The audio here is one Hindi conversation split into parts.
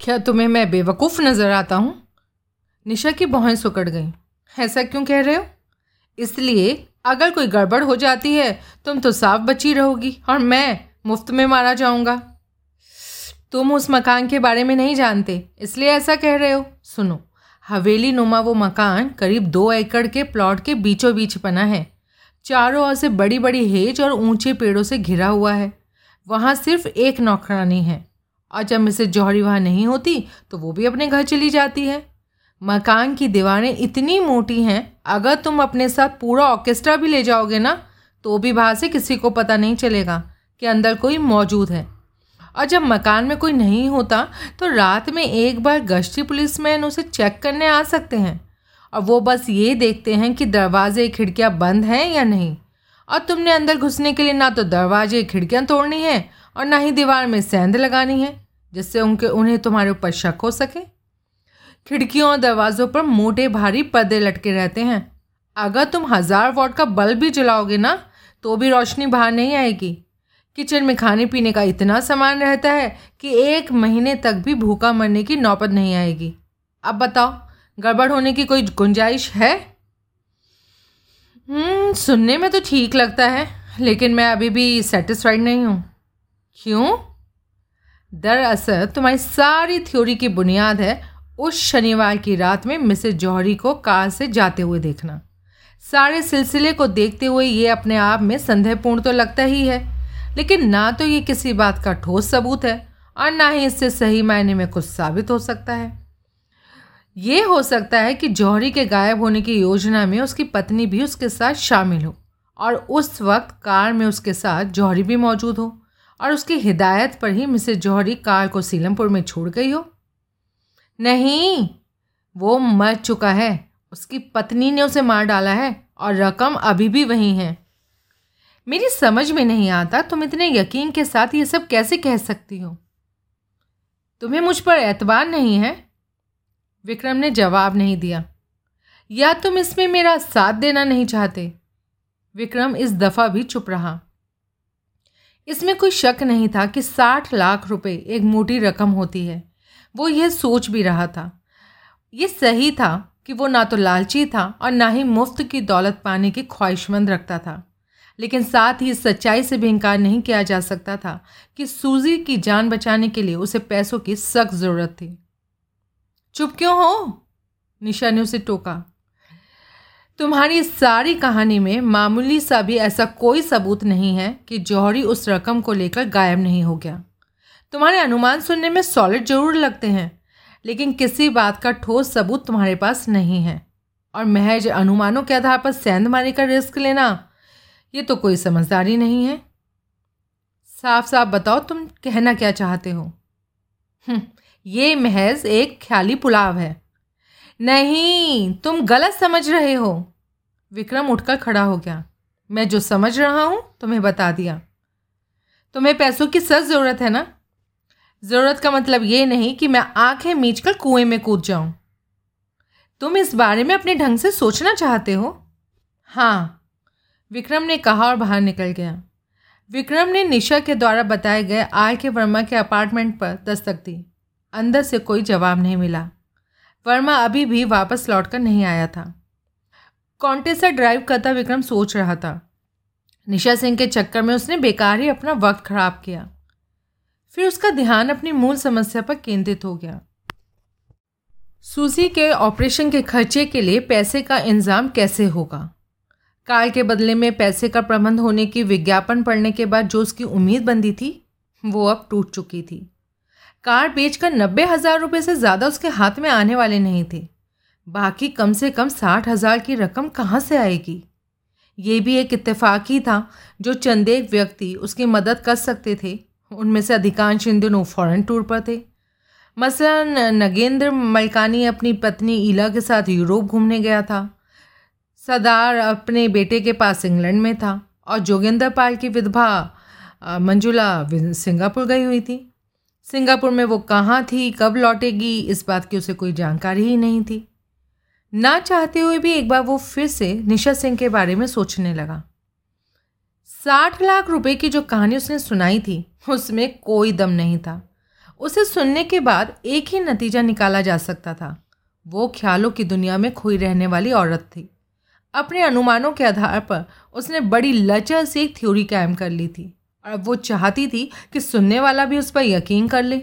क्या तुम्हें मैं बेवकूफ़ नज़र आता हूँ? निशा की बहुएँ सुकड़ गई। ऐसा क्यों कह रहे हो? इसलिए अगर कोई गड़बड़ हो जाती है, तुम तो साफ़ बची रहोगी और मैं मुफ़्त में मारा जाऊँगा। तुम उस मकान के बारे में नहीं जानते, इसलिए ऐसा कह रहे हो। सुनो, हवेली नुमा वो मकान करीब दो एकड़ के प्लॉट के बीचों बीच बना है। चारों ओर से बड़ी बड़ी हेज और ऊँचे पेड़ों से घिरा हुआ है। वहाँ सिर्फ़ एक नौकरानी है। और जब मिसेज जौहरी वहाँ नहीं होती तो वो भी अपने घर चली जाती है। मकान की दीवारें इतनी मोटी हैं, अगर तुम अपने साथ पूरा ऑर्केस्ट्रा भी ले जाओगे ना तो भी बाहर से किसी को पता नहीं चलेगा कि अंदर कोई मौजूद है। और जब मकान में कोई नहीं होता तो रात में एक बार गश्ती पुलिसमैन उसे चेक करने आ सकते हैं। और वो बस ये देखते हैं कि दरवाजे, खिड़कियाँ बंद हैं या नहीं। और तुमने अंदर घुसने के लिए ना तो दरवाजे, खिड़कियाँ तोड़नी है और ना ही दीवार में सेंध लगानी है, जिससे उनके, उन्हें तुम्हारे ऊपर शक हो सके। खिड़कियों और दरवाज़ों पर मोटे भारी पर्दे लटके रहते हैं। अगर तुम हज़ार वॉट का बल्ब भी जलाओगे ना तो भी रोशनी बाहर नहीं आएगी। किचन में खाने पीने का इतना सामान रहता है कि एक महीने तक भी भूखा मरने की नौबत नहीं आएगी। अब बताओ, गड़बड़ होने की कोई गुंजाइश है? हम्म सुनने में तो ठीक लगता है, लेकिन मैं अभी भी सेटिस्फाइड नहीं हूँ। क्यों? दरअसल, तुम्हारी सारी थ्योरी की बुनियाद है उस शनिवार की रात में मिसेज जौहरी को कार से जाते हुए देखना। सारे सिलसिले को देखते हुए ये अपने आप में संदेहपूर्ण तो लगता ही है, लेकिन ना तो ये किसी बात का ठोस सबूत है और ना ही इससे सही मायने में कुछ साबित हो सकता है। ये हो सकता है कि जौहरी के गायब होने की योजना में उसकी पत्नी भी उसके साथ शामिल हो और उस वक्त कार में उसके साथ जौहरी भी मौजूद हो। और उसकी हिदायत पर ही मिसेज जौहरी कार को सीलमपुर में छोड़ गई हो। नहीं, वो मर चुका है। उसकी पत्नी ने उसे मार डाला है और रकम अभी भी वहीं है। मेरी समझ में नहीं आता तुम इतने यकीन के साथ ये सब कैसे कह सकती हो? तुम्हें मुझ पर एतबार नहीं है? विक्रम ने जवाब नहीं दिया। या तुम इसमें मेरा साथ देना नहीं चाहते? विक्रम इस दफ़ा भी चुप रहा। इसमें कोई शक नहीं था कि साठ लाख रुपए एक मोटी रकम होती है। वो यह सोच भी रहा था। ये सही था कि वो ना तो लालची था और ना ही मुफ़्त की दौलत पाने की ख्वाहिशमंद रखता था। लेकिन साथ ही सच्चाई से भी इनकार नहीं किया जा सकता था कि सूजी की जान बचाने के लिए उसे पैसों की सख्त ज़रूरत थी। चुप क्यों हो? निशा ने उसे टोका। तुम्हारी सारी कहानी में मामूली सा भी ऐसा कोई सबूत नहीं है कि जौहरी उस रकम को लेकर गायब नहीं हो गया। तुम्हारे अनुमान सुनने में सॉलिड ज़रूर लगते हैं लेकिन किसी बात का ठोस सबूत तुम्हारे पास नहीं है। और महज अनुमानों के आधार पर सेंध मारने का रिस्क लेना ये तो कोई समझदारी नहीं है। साफ़ साफ़ बताओ तुम कहना क्या चाहते हो? हम्म, ये महज एक ख्याली पुलाव है। नहीं, तुम गलत समझ रहे हो। विक्रम उठकर खड़ा हो गया। मैं जो समझ रहा हूँ, तुम्हें बता दिया। तुम्हें पैसों की सच ज़रूरत है ना? ज़रूरत का मतलब ये नहीं कि मैं आँखें मीच कर कुएँ में कूद जाऊँ। तुम इस बारे में अपने ढंग से सोचना चाहते हो? हाँ। विक्रम ने कहा और बाहर निकल गया। विक्रम ने निशा के द्वारा बताए गए आर के वर्मा के अपार्टमेंट पर दस्तक दी। अंदर से कोई जवाब नहीं मिला। वर्मा अभी भी वापस लौटकर नहीं आया था। कॉन्टेसा ड्राइव करता विक्रम सोच रहा था। निशा सिंह के चक्कर में उसने बेकार ही अपना वक्त खराब किया। फिर उसका ध्यान अपनी मूल समस्या पर केंद्रित हो गया। सूजी के ऑपरेशन के खर्चे के लिए पैसे का इंतज़ाम कैसे होगा? कार के बदले में पैसे का प्रबंध होने की विज्ञापन पढ़ने के बाद जो उसकी उम्मीद बंदी थी, वो अब टूट चुकी थी। कार बेचकर नब्बे हज़ार रुपये से ज़्यादा उसके हाथ में आने वाले नहीं थे। बाकी कम से कम साठ हज़ार की रकम कहाँ से आएगी? ये भी एक इत्तेफाक ही था, जो चंद एक व्यक्ति उसकी मदद कर सकते थे। उनमें से अधिकांश इन दिनों फॉरेन टूर पर थे। मसलन नगेंद्र मलकानी अपनी पत्नी ईला के साथ यूरोप घूमने गया था। सरदार अपने बेटे के पास इंग्लैंड में था और जोगेंद्र पाल की विधवा मंजुला सिंगापुर गई हुई थी। सिंगापुर में वो कहाँ थी, कब लौटेगी, इस बात की उसे कोई जानकारी ही नहीं थी। ना चाहते हुए भी एक बार वो फिर से निशा सिंह के बारे में सोचने लगा। साठ लाख रुपए की जो कहानी उसने सुनाई थी, उसमें कोई दम नहीं था। उसे सुनने के बाद एक ही नतीजा निकाला जा सकता था। वो ख्यालों की दुनिया में खोई रहने वाली औरत थी। अपने अनुमानों के आधार पर उसने बड़ी लचर से एक थ्योरी कायम कर ली थी। और अब वो चाहती थी कि सुनने वाला भी उस पर यकीन कर ले।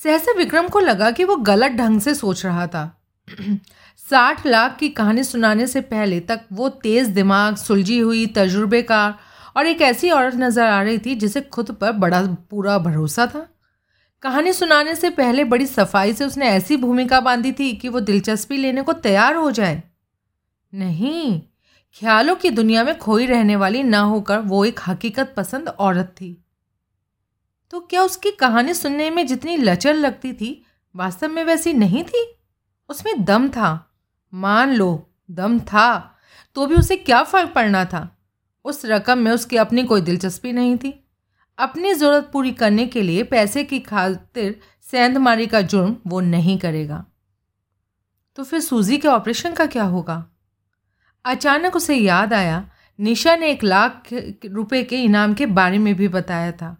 सहसा विक्रम को लगा कि वो गलत ढंग से सोच रहा था। साठ लाख की कहानी सुनाने से पहले तक वो तेज़ दिमाग, सुलझी हुई, तजुर्बेकार और एक ऐसी औरत नज़र आ रही थी जिसे खुद पर बड़ा पूरा भरोसा था। कहानी सुनाने से पहले बड़ी सफ़ाई से उसने ऐसी भूमिका बांधी थी कि वो दिलचस्पी लेने को तैयार हो जाए। नहीं ख्यालों की दुनिया में खोई रहने वाली ना होकर वो एक हकीकत पसंद औरत थी। तो क्या उसकी कहानी सुनने में जितनी लचर लगती थी, वास्तव में वैसी नहीं थी? उसमें दम था। मान लो, दम था। तो भी उसे क्या फ़र्क पड़ना था? उस रकम में उसकी अपनी कोई दिलचस्पी नहीं थी। अपनी ज़रूरत पूरी करने के लिए पैसे की खातिर सेंधमारी का जुर्म वो नहीं करेगा। तो फिर सूजी के ऑपरेशन का क्या होगा? अचानक उसे याद आया। निशा ने एक लाख रुपए के इनाम के बारे में भी बताया था।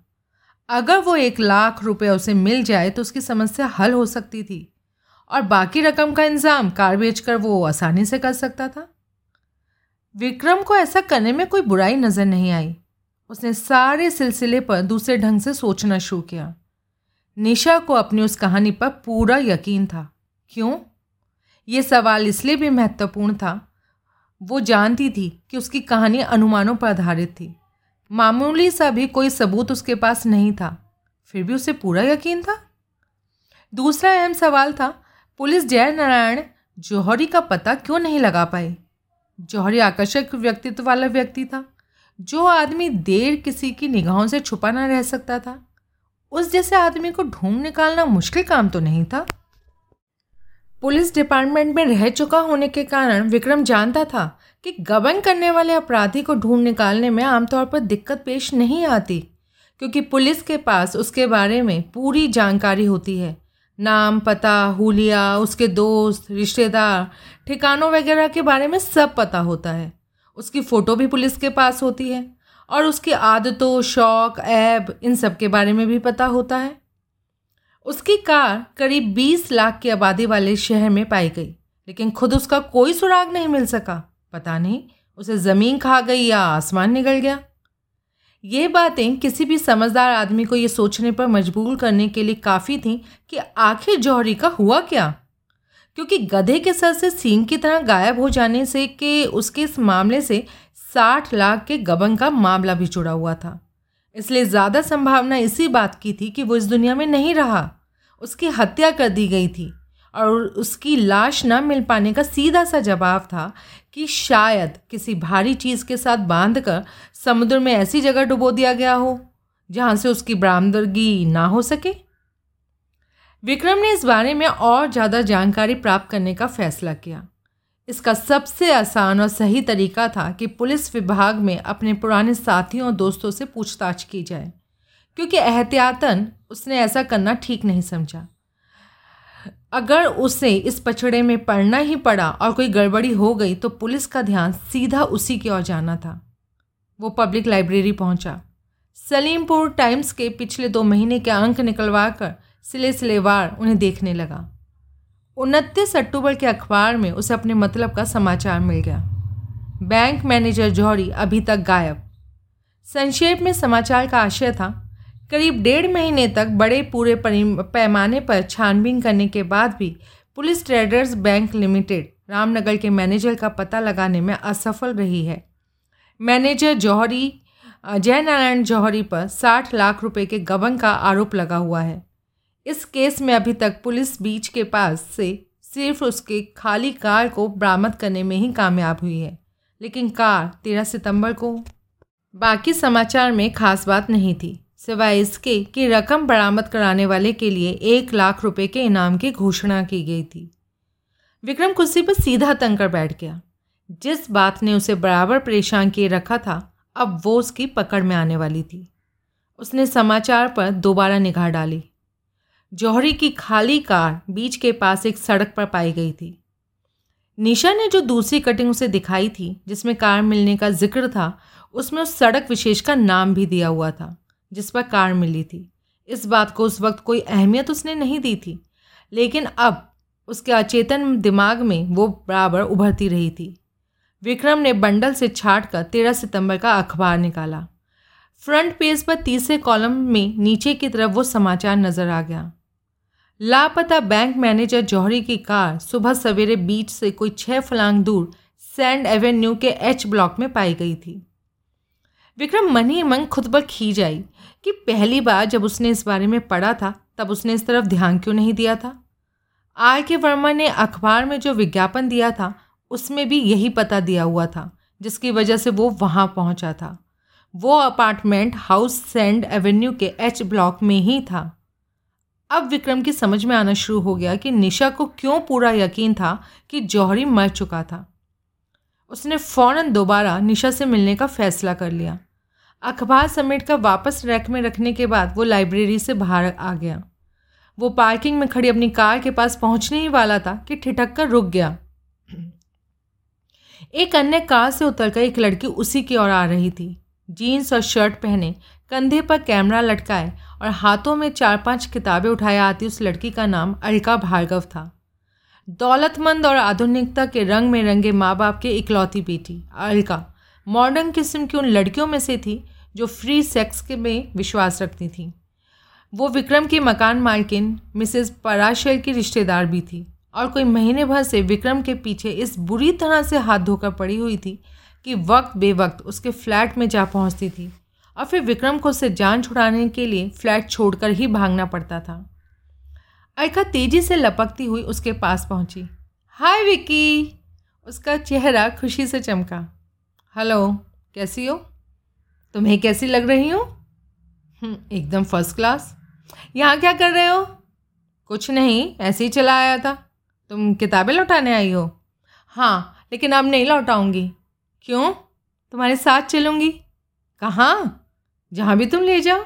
अगर वो एक लाख रुपए उसे मिल जाए तो उसकी समस्या हल हो सकती थी। और बाकी रकम का इंतज़ाम कार बेचकर वो आसानी से कर सकता था। विक्रम को ऐसा करने में कोई बुराई नज़र नहीं आई। उसने सारे सिलसिले पर दूसरे ढंग से सोचना शुरू किया। निशा को अपनी उस कहानी पर पूरा यकीन था। क्यों? ये सवाल इसलिए भी महत्वपूर्ण था वो जानती थी कि उसकी कहानी अनुमानों पर आधारित थी। मामूली सा भी कोई सबूत उसके पास नहीं था। फिर भी उसे पूरा यकीन था? दूसरा अहम सवाल था, पुलिस जय नारायण जौहरी का पता क्यों नहीं लगा पाए जौहरी आकर्षक व्यक्तित्व वाला व्यक्ति था, जो आदमी देर किसी की निगाहों से छुपा ना रह सकता था। उस जैसे आदमी को ढूंढ निकालना मुश्किल काम तो नहीं था? पुलिस डिपार्टमेंट में रह चुका होने के कारण विक्रम जानता था कि गबन करने वाले अपराधी को ढूंढ निकालने में आमतौर पर दिक्कत पेश नहीं आती, क्योंकि पुलिस के पास उसके बारे में पूरी जानकारी होती है। नाम, पता, हुलिया, उसके दोस्त, रिश्तेदार, ठिकानों वगैरह के बारे में सब पता होता है। उसकी फ़ोटो भी पुलिस के पास होती है और उसकी आदतों, शौक, ऐब, इन सब के बारे में भी पता होता है। उसकी कार करीब 20 लाख की आबादी वाले शहर में पाई गई, लेकिन खुद उसका कोई सुराग नहीं मिल सका। पता नहीं, उसे ज़मीन खा गई या आसमान निकल गया। ये बातें किसी भी समझदार आदमी को ये सोचने पर मजबूर करने के लिए काफ़ी थी कि आखिर जौहरी का हुआ क्या। क्योंकि गधे के सर से सींग की तरह गायब हो जाने से कि उसके इस मामले से साठ लाख के गबन का मामला भी जुड़ा हुआ था। इसलिए ज़्यादा संभावना इसी बात की थी कि वो इस दुनिया में नहीं रहा। उसकी हत्या कर दी गई थी और उसकी लाश ना मिल पाने का सीधा सा जवाब था कि शायद किसी भारी चीज़ के साथ बांधकर समुद्र में ऐसी जगह डुबो दिया गया हो जहाँ से उसकी बरामदगी ना हो सके। विक्रम ने इस बारे में और ज़्यादा जानकारी प्राप्त करने का फैसला किया। इसका सबसे आसान और सही तरीका था कि पुलिस विभाग में अपने पुराने साथियों और दोस्तों से पूछताछ की जाए, क्योंकि एहतियातन उसने ऐसा करना ठीक नहीं समझा। अगर उसे इस पछड़े में पड़ना ही पड़ा और कोई गड़बड़ी हो गई तो पुलिस का ध्यान सीधा उसी की ओर जाना था। वो पब्लिक लाइब्रेरी पहुँचा। सलीमपुर टाइम्स के पिछले दो महीने के अंक निकलवा कर सिले सिलेवार उन्हें देखने लगा। उनतीस अक्टूबर के अखबार में उसे अपने मतलब का समाचार मिल गया। बैंक मैनेजर जौहरी अभी तक गायब। संक्षेप में समाचार का आशय था, करीब डेढ़ महीने तक बड़े पूरे पैमाने पर छानबीन करने के बाद भी police traders bank limited, Ramnagar के मैनेजर का पता लगाने में असफल रही है। मैनेजर जौहरी, जयनारायण जौहरी पर साठ लाख रुपए के गबन का आरोप लगा हुआ है। इस केस में अभी तक पुलिस बीच के पास से सिर्फ़ उसके खाली कार को बरामद करने में ही कामयाब हुई है। लेकिन कार तेरह सितंबर को। बाकी समाचार में खास बात नहीं थी, सिवाय इसके कि रकम बरामद कराने वाले के लिए एक लाख रुपए के इनाम की घोषणा की गई थी। विक्रम कुर्सी पर सीधा तंग कर बैठ गया। जिस बात ने उसे बराबर परेशान किए रखा था, अब वो उसकी पकड़ में आने वाली थी। उसने समाचार पर दोबारा निगाह डाली। जौहरी की खाली कार बीच के पास एक सड़क पर पाई गई थी। निशा ने जो दूसरी कटिंग उसे दिखाई थी, जिसमें कार मिलने का ज़िक्र था, उसमें उस सड़क विशेष का नाम भी दिया हुआ था, जिस पर कार मिली थी। इस बात को उस वक्त कोई अहमियत उसने नहीं दी थी, लेकिन अब उसके अचेतन दिमाग में वो बराबर उभरती रही थी। विक्रम ने बंडल से छाट कर तेरह सितंबर का अखबार निकाला। फ्रंट पेज पर तीसरे कॉलम में नीचे की तरफ़ वो समाचार नज़र आ गया। लापता बैंक मैनेजर जौहरी की कार सुबह सवेरे बीच से कोई छः फलांग दूर सैंड एवेन्यू के एच ब्लॉक में पाई गई थी। विक्रम मन ही मन खुद पर खींच आई कि पहली बार जब उसने इस बारे में पढ़ा था, तब उसने इस तरफ़ ध्यान क्यों नहीं दिया था? आर के वर्मा ने अखबार में जो विज्ञापन दिया था, उसमें भी यही पता दिया हुआ था, जिसकी वजह से वो वहाँ पहुँचा था। वो अपार्टमेंट हाउस सेंड एवेन्यू के एच ब्लॉक में ही था। अब विक्रम की समझ में आना शुरू हो गया कि निशा को क्यों पूरा यकीन था कि जौहरी मर चुका था। उसने फ़ौरन दोबारा निशा से मिलने का फ़ैसला कर लिया। अखबार समेट कर वापस रैक में रखने के बाद वो लाइब्रेरी से बाहर आ गया। वो पार्किंग में खड़ी अपनी कार के पास पहुँचने ही वाला था कि ठिठक कर रुक गया। एक अन्य कार से उतरकर एक लड़की उसी की ओर आ रही थी। जीन्स और शर्ट पहने कंधे पर कैमरा लटकाए और हाथों में चार पाँच किताबें उठाए आती उस लड़की का नाम अलका भार्गव था। दौलतमंद और आधुनिकता के रंग में रंगे माँ बाप के इकलौती बेटी अलका मॉडर्न किस्म की उन लड़कियों में से थी जो फ्री सेक्स के में विश्वास रखती थी। वो विक्रम की मकान मालकिन, मिसेस पराशर की रिश्तेदार भी थी और कोई महीने भर से विक्रम के पीछे इस बुरी तरह से हाथ धोकर पड़ी हुई थी कि वक्त बेवक्त उसके फ्लैट में जा पहुँचती थी। और फिर विक्रम को उससे जान छुड़ाने के लिए फ्लैट छोड़कर ही भागना पड़ता था। अलका तेज़ी से लपकती हुई उसके पास पहुँची। हाय विक्की! उसका चेहरा खुशी से चमका। हेलो कैसी हो? तुम्हें कैसी लग रही हो? हम्म, एकदम फ़र्स्ट क्लास। यहाँ क्या कर रहे हो? कुछ नहीं ऐसे ही चला आया था। तुम किताबें लौटाने आई हो? हाँ लेकिन अब नहीं लौटाऊँगी। क्यों? तुम्हारे साथ चलूँगी। कहाँ? जहाँ भी तुम ले जाओ।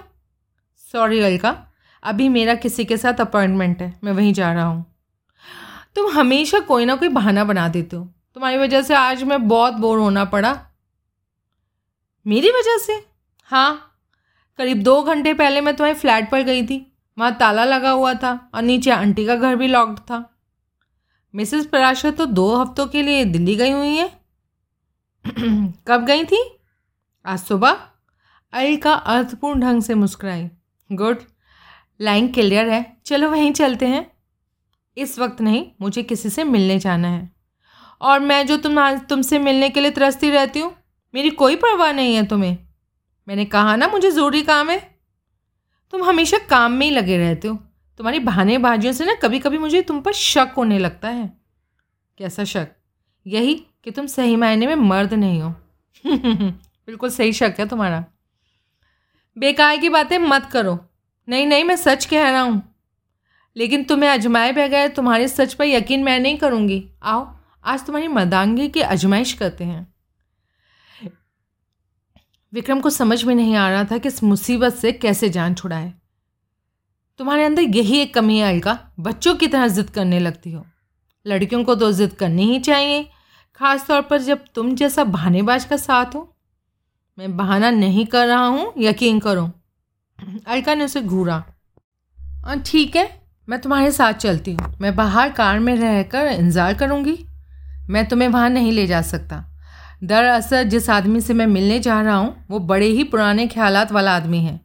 सॉरी अलका अभी मेरा किसी के साथ अपॉइंटमेंट है। मैं वहीं जा रहा हूँ। तुम हमेशा कोई ना कोई बहाना बना देते हो। तुम्हारी वजह से आज मैं बहुत बोर होना पड़ा। मेरी वजह से? हाँ। करीब दो घंटे पहले मैं तुम्हारे फ्लैट पर गई थी। वहाँ ताला लगा हुआ था और नीचे आंटी का घर भी लॉक्ड था। मिसेस पराशर तो दो हफ्तों के लिए दिल्ली गई हुई है। कब गई थी? आज सुबह। का अर्थपूर्ण ढंग से मुस्कुराई। गुड। लाइन क्लियर है। चलो वहीं चलते हैं। इस वक्त नहीं, मुझे किसी से मिलने जाना है। और मैं जो तुम तुमसे मिलने के लिए तरसती रहती हूँ, मेरी कोई परवाह नहीं है तुम्हें। मैंने कहा ना, मुझे ज़रूरी काम है। तुम हमेशा काम में ही लगे रहते हो। तुम्हारी बहाने बाजियों से ना कभी कभी मुझे तुम पर शक होने लगता है। कैसा शक? यही कि तुम सही मायने में मर्द नहीं हो। बिल्कुल सही शक है तुम्हारा। बेकार की बातें मत करो। नहीं नहीं, मैं सच कह रहा हूँ। लेकिन तुम्हें अजमाए बगैर तुम्हारे सच पर यकीन मैं नहीं करूँगी। आओ, आज तुम्हारी मर्दांगी की अजमाइश करते हैं। विक्रम को समझ में नहीं आ रहा था कि इस मुसीबत से कैसे जान छुड़ाए। तुम्हारे अंदर यही एक कमी है अलका। बच्चों की तरह ज़िद करने लगती हो। लड़कियों को तो ज़िद करनी ही चाहिए। ख़ास तौर पर जब तुम जैसा भानेबाज का साथ हो। मैं बहाना नहीं कर रहा हूँ, यकीन करो। अलका ने उसे घूरा। ठीक है, मैं तुम्हारे साथ चलती हूँ। मैं बाहर कार में रहकर इंतज़ार करूँगी। मैं तुम्हें वहाँ नहीं ले जा सकता। दरअसल जिस आदमी से मैं मिलने जा रहा हूँ, वो बड़े ही पुराने ख्यालात वाला आदमी है।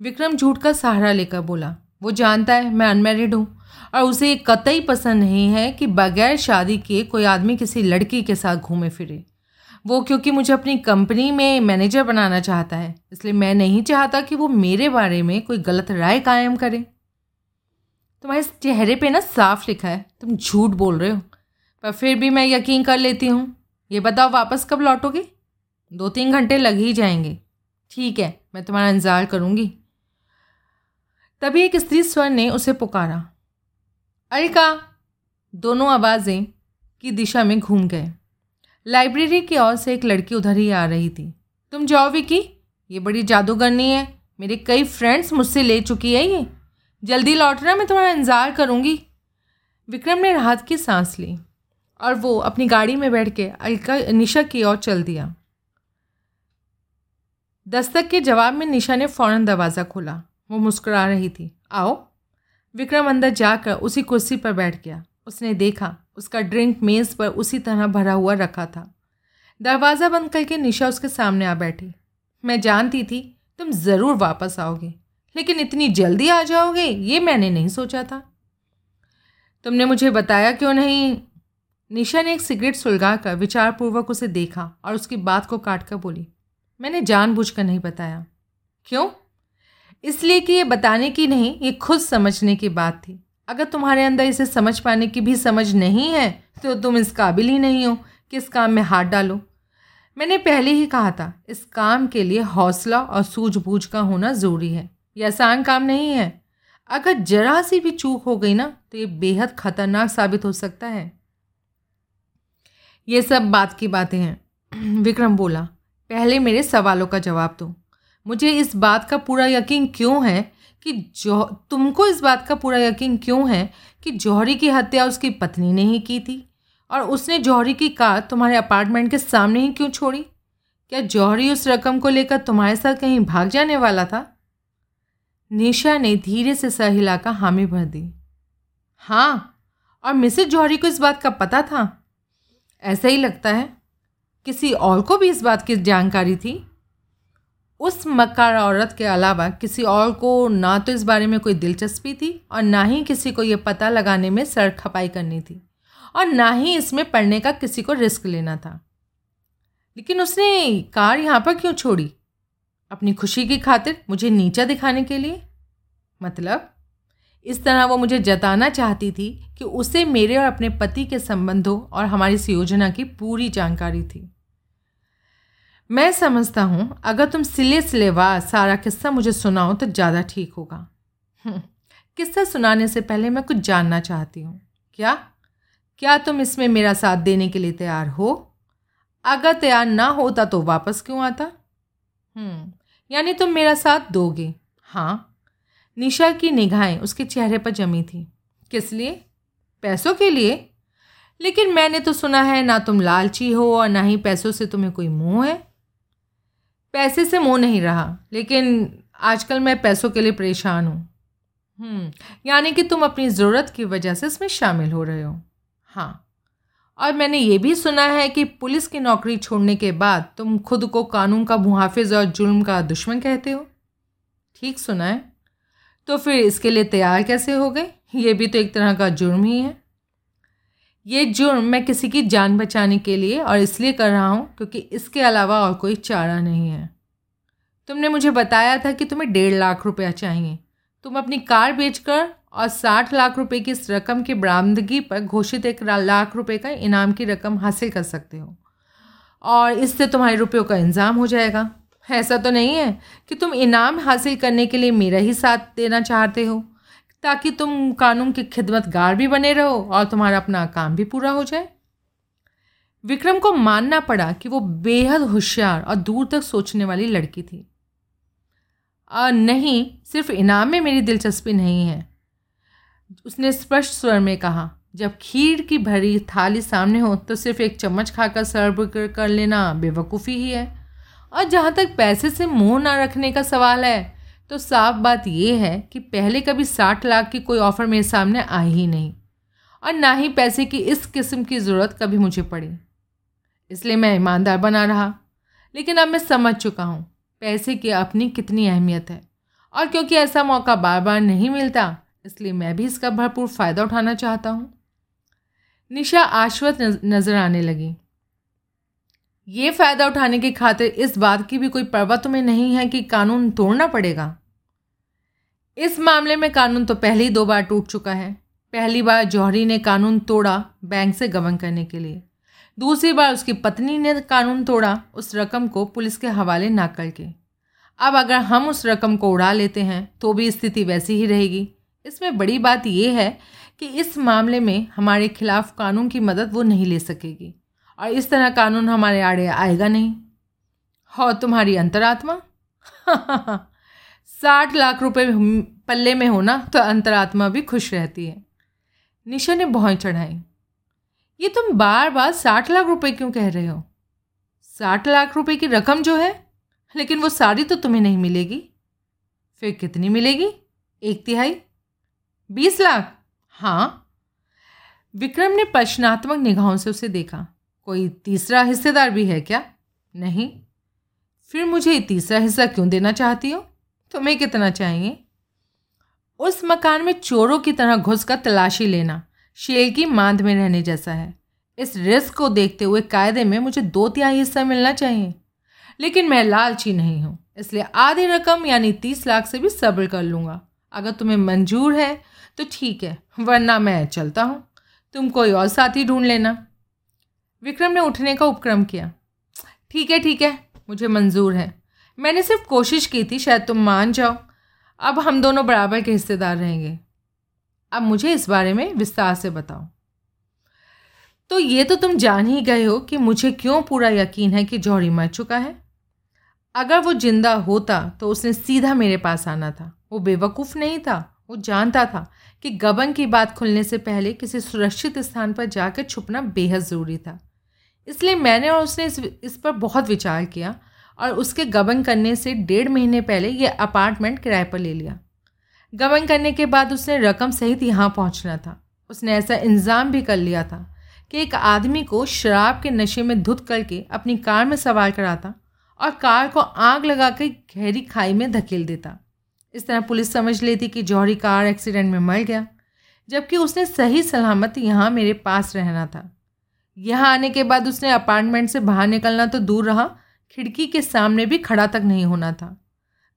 विक्रम झूठ का सहारा लेकर बोला, वो जानता है मैं अनमेरिड हूँ और उसे ये कतई पसंद नहीं है कि बगैर शादी के कोई आदमी किसी लड़की के साथ घूमे फिरे। वो क्योंकि मुझे अपनी कंपनी में मैनेजर बनाना चाहता है, इसलिए मैं नहीं चाहता कि वो मेरे बारे में कोई गलत राय कायम करे। तुम्हारे चेहरे पे ना साफ़ लिखा है, तुम झूठ बोल रहे हो, पर फिर भी मैं यकीन कर लेती हूँ। ये बताओ, वापस कब लौटोगे? दो तीन घंटे लग ही जाएँगे। ठीक है, मैं तुम्हारा इंतज़ार करूँगी। तभी एक स्त्री स्वर ने उसे पुकारा। अलका, दोनों आवाज़ें की दिशा में घूम गए। लाइब्रेरी की ओर से एक लड़की उधर ही आ रही थी। तुम जाओ विकी, ये बड़ी जादूगरनी है। मेरे कई फ्रेंड्स मुझसे ले चुकी है ये। जल्दी लौटना, मैं तुम्हारा इंतज़ार करूँगी। विक्रम ने राहत की सांस ली और वो अपनी गाड़ी में बैठ के अलका, निशा की ओर चल दिया। दस्तक के जवाब में निशा ने फ़ौरन दरवाज़ा खोला। वो मुस्कुरा रही थी। आओ। विक्रम अंदर जाकर उसी कुर्सी पर बैठ गया। उसने देखा उसका ड्रिंक मेज़ पर उसी तरह भरा हुआ रखा था। दरवाज़ा बंद करके निशा उसके सामने आ बैठी। मैं जानती थी, तुम ज़रूर वापस आओगे, लेकिन इतनी जल्दी आ जाओगे, ये मैंने नहीं सोचा था। तुमने मुझे बताया क्यों नहीं? निशा ने एक सिगरेट सुलगा कर विचारपूर्वक उसे देखा और उसकी बात को काट कर बोली, मैंने जानबूझकर नहीं बताया। क्यों? इसलिए कि ये बताने की नहीं, ये खुद समझने की बात थी। अगर तुम्हारे अंदर इसे समझ पाने की भी समझ नहीं है तो तुम इस काबिल ही नहीं हो कि इस काम में हाथ डालो। मैंने पहले ही कहा था, इस काम के लिए हौसला और सूझबूझ का होना ज़रूरी है। यह आसान काम नहीं है। अगर जरा सी भी चूक हो गई ना तो ये बेहद खतरनाक साबित हो सकता है। ये सब बात की बातें हैं। विक्रम बोला, पहले मेरे सवालों का जवाब दो। मुझे इस बात का पूरा यकीन क्यों है कि जो, तुमको इस बात का पूरा यकीन क्यों है कि जौहरी की हत्या उसकी पत्नी ने ही की थी? और उसने जौहरी की कार तुम्हारे अपार्टमेंट के सामने ही क्यों छोड़ी? क्या जौहरी उस रकम को लेकर तुम्हारे साथ कहीं भाग जाने वाला था? निशा ने धीरे से सर हिलाकर हामी भर दी। हाँ और मिसेज जौहरी को इस बात का पता था? ऐसा ही लगता है। किसी और को भी इस बात की जानकारी थी? उस मक्कार औरत के अलावा किसी और को ना तो इस बारे में कोई दिलचस्पी थी और ना ही किसी को ये पता लगाने में सर खपाई करनी थी और ना ही इसमें पढ़ने का किसी को रिस्क लेना था। लेकिन उसने कार यहाँ पर क्यों छोड़ी? अपनी खुशी की खातिर मुझे नीचा दिखाने के लिए? मतलब? इस तरह वो मुझे जताना चाहती थी कि उसे मेरे और अपने पति के संबंधों और हमारी इस योजना की पूरी जानकारी थी। मैं समझता हूँ अगर तुम सिले सिलेवार सारा किस्सा मुझे सुनाओ तो ज़्यादा ठीक होगा। हम्म, किस्सा सुनाने से पहले मैं कुछ जानना चाहती हूँ। क्या? क्या तुम इसमें मेरा साथ देने के लिए तैयार हो? अगर तैयार ना होता तो वापस क्यों आता? हम्म यानी तुम मेरा साथ दोगे। हाँ निशा की निगाहें उसके चेहरे पर जमी थी। किस लिए? पैसों के लिए। लेकिन मैंने तो सुना है ना तुम लालची हो और ना ही पैसों से तुम्हें कोई मोह है। पैसे से मोह नहीं रहा लेकिन आजकल मैं पैसों के लिए परेशान हूँ। हम्म, यानी कि तुम अपनी ज़रूरत की वजह से इसमें शामिल हो रहे हो। हाँ और मैंने ये भी सुना है कि पुलिस की नौकरी छोड़ने के बाद तुम खुद को कानून का मुहाफिज और जुल्म का दुश्मन कहते हो। ठीक सुना है। तो फिर इसके लिए तैयार कैसे हो गए? ये भी तो एक तरह का जुर्म ही है। ये जुर्म मैं किसी की जान बचाने के लिए और इसलिए कर रहा हूँ क्योंकि इसके अलावा और कोई चारा नहीं है। तुमने मुझे बताया था कि तुम्हें डेढ़ लाख रुपया चाहिए। तुम अपनी कार बेचकर और साठ लाख रुपए की इस रकम की बरामदगी पर घोषित एक लाख रुपए का इनाम की रकम हासिल कर सकते हो। और इससे तुम्हारे रुपयों का इंतज़ाम हो जाएगा। ऐसा तो नहीं है कि तुम इनाम हासिल करने के लिए मेरा ही साथ देना चाहते हो। ताकि तुम कानून की खिदमतगार भी बने रहो और तुम्हारा अपना काम भी पूरा हो जाए। विक्रम को मानना पड़ा कि वो बेहद होशियार और दूर तक सोचने वाली लड़की थी। आ, नहीं सिर्फ़ इनाम में मेरी दिलचस्पी नहीं है उसने स्पष्ट स्वर में कहा। जब खीर की भरी थाली सामने हो तो सिर्फ़ एक चम्मच खाकर सर्व कर लेना बेवकूफ़ी ही है। और जहाँ तक पैसे से मुँह ना रखने का सवाल है तो साफ़ बात यह है कि पहले कभी साठ लाख की कोई ऑफ़र मेरे सामने आई ही नहीं और ना ही पैसे की इस किस्म की ज़रूरत कभी मुझे पड़ी। इसलिए मैं ईमानदार बना रहा। लेकिन अब मैं समझ चुका हूँ पैसे की अपनी कितनी अहमियत है और क्योंकि ऐसा मौका बार बार नहीं मिलता, इसलिए मैं भी इसका भरपूर फ़ायदा उठाना चाहता हूँ। निशा आश्वत नज़र आने लगी। ये फ़ायदा उठाने की खातिर इस बात की भी कोई परवाह तुम्हें नहीं है कि कानून तोड़ना पड़ेगा। इस मामले में कानून तो पहले ही दो बार टूट चुका है। पहली बार जौहरी ने कानून तोड़ा बैंक से गबन करने के लिए। दूसरी बार उसकी पत्नी ने कानून तोड़ा, उस रकम को पुलिस के हवाले ना करके अब अगर हम उस रकम को उड़ा लेते हैं तो भी स्थिति वैसी ही रहेगी। इसमें बड़ी बात यह है कि इस मामले में हमारे खिलाफ कानून की मदद वो नहीं ले सकेगी। और इस तरह कानून हमारे आड़े आएगा नहीं। हो तुम्हारी अंतरात्मा? साठ लाख रुपए पल्ले में होना तो अंतरात्मा भी खुश रहती है। निशा ने भौएँ चढ़ाई। ये तुम बार बार साठ लाख रुपए क्यों कह रहे हो? साठ लाख रुपए की रकम जो है, लेकिन वो सारी तो तुम्हें नहीं मिलेगी। फिर कितनी मिलेगी? एक तिहाई। बीस लाख? हाँ। विक्रम ने प्रश्नात्मक निगाहों से उसे देखा। कोई तीसरा हिस्सेदार भी है क्या? नहीं। फिर मुझे तीसरा हिस्सा क्यों देना चाहती हो? तुम्हें कितना चाहिए? उस मकान में चोरों की तरह घुस कर तलाशी लेना शेल की मांद में रहने जैसा है। इस रिस्क को देखते हुए कायदे में मुझे दो तिहाई हिस्सा मिलना चाहिए। लेकिन मैं लालची नहीं हूँ, इसलिए आधी रकम यानी तीस लाख से भी सब्र कर लूँगा। अगर तुम्हें मंजूर है तो ठीक है, वरना मैं चलता हूँ। तुम कोई और साथी ढूंढ लेना। विक्रम ने उठने का उपक्रम किया। ठीक है ठीक है, मुझे मंजूर है। मैंने सिर्फ़ कोशिश की थी, शायद तुम मान जाओ। अब हम दोनों बराबर के हिस्सेदार रहेंगे। अब मुझे इस बारे में विस्तार से बताओ। तो ये तो तुम जान ही गए हो कि मुझे क्यों पूरा यकीन है कि जौहरी मर चुका है। अगर वो ज़िंदा होता तो उसने सीधा मेरे पास आना था। वो बेवकूफ़ नहीं था, वो जानता था कि गबन की बात खुलने से पहले किसी सुरक्षित स्थान पर जाकर छुपना बेहद ज़रूरी था। इसलिए मैंने और उसने इस इस पर बहुत विचार किया और उसके गबन करने से डेढ़ महीने पहले ये अपार्टमेंट किराए पर ले लिया। गबन करने के बाद उसने रकम सहित यहाँ पहुँचना था। उसने ऐसा इंतज़ाम भी कर लिया था कि एक आदमी को शराब के नशे में धुत करके अपनी कार में सवार कराता और कार को आग लगा कर गहरी खाई में धकेल देता। इस तरह पुलिस समझ लेती कि जौहरी कार एक्सीडेंट में मर गया, जबकि उसने सही सलामत यहाँ मेरे पास रहना था। यहाँ आने के बाद उसने अपार्टमेंट से बाहर निकलना तो दूर रहा खिड़की के सामने भी खड़ा तक नहीं होना था।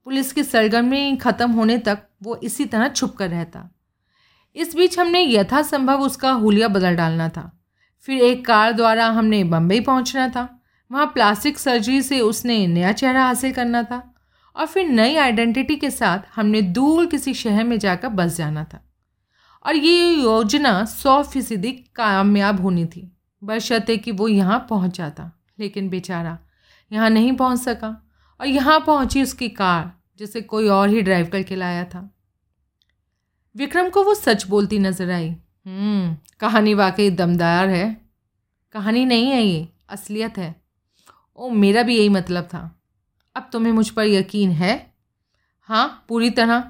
पुलिस की सरगर्मी ख़त्म होने तक वो इसी तरह छुप कर रहता। इस बीच हमने यथासंभव उसका हुलिया बदल डालना था। फिर एक कार द्वारा हमने बम्बई पहुँचना था। वहाँ प्लास्टिक सर्जरी से उसने नया चेहरा हासिल करना था और फिर नई आइडेंटिटी के साथ हमने दूर किसी शहर में जाकर बस जाना था। और ये योजना सौ फ़ीसदी कामयाब होनी थी। बशर्ते कि वो यहाँ पहुँच जाता। लेकिन बेचारा यहाँ नहीं पहुँच सका और यहाँ पहुँची उसकी कार जिसे कोई और ही ड्राइव करके लाया था। विक्रम को वो सच बोलती नज़र आई। हम्म, कहानी वाकई दमदार है। कहानी नहीं है ये असलियत है। ओ मेरा भी यही मतलब था। अब तुम्हें मुझ पर यकीन है? हाँ पूरी तरह।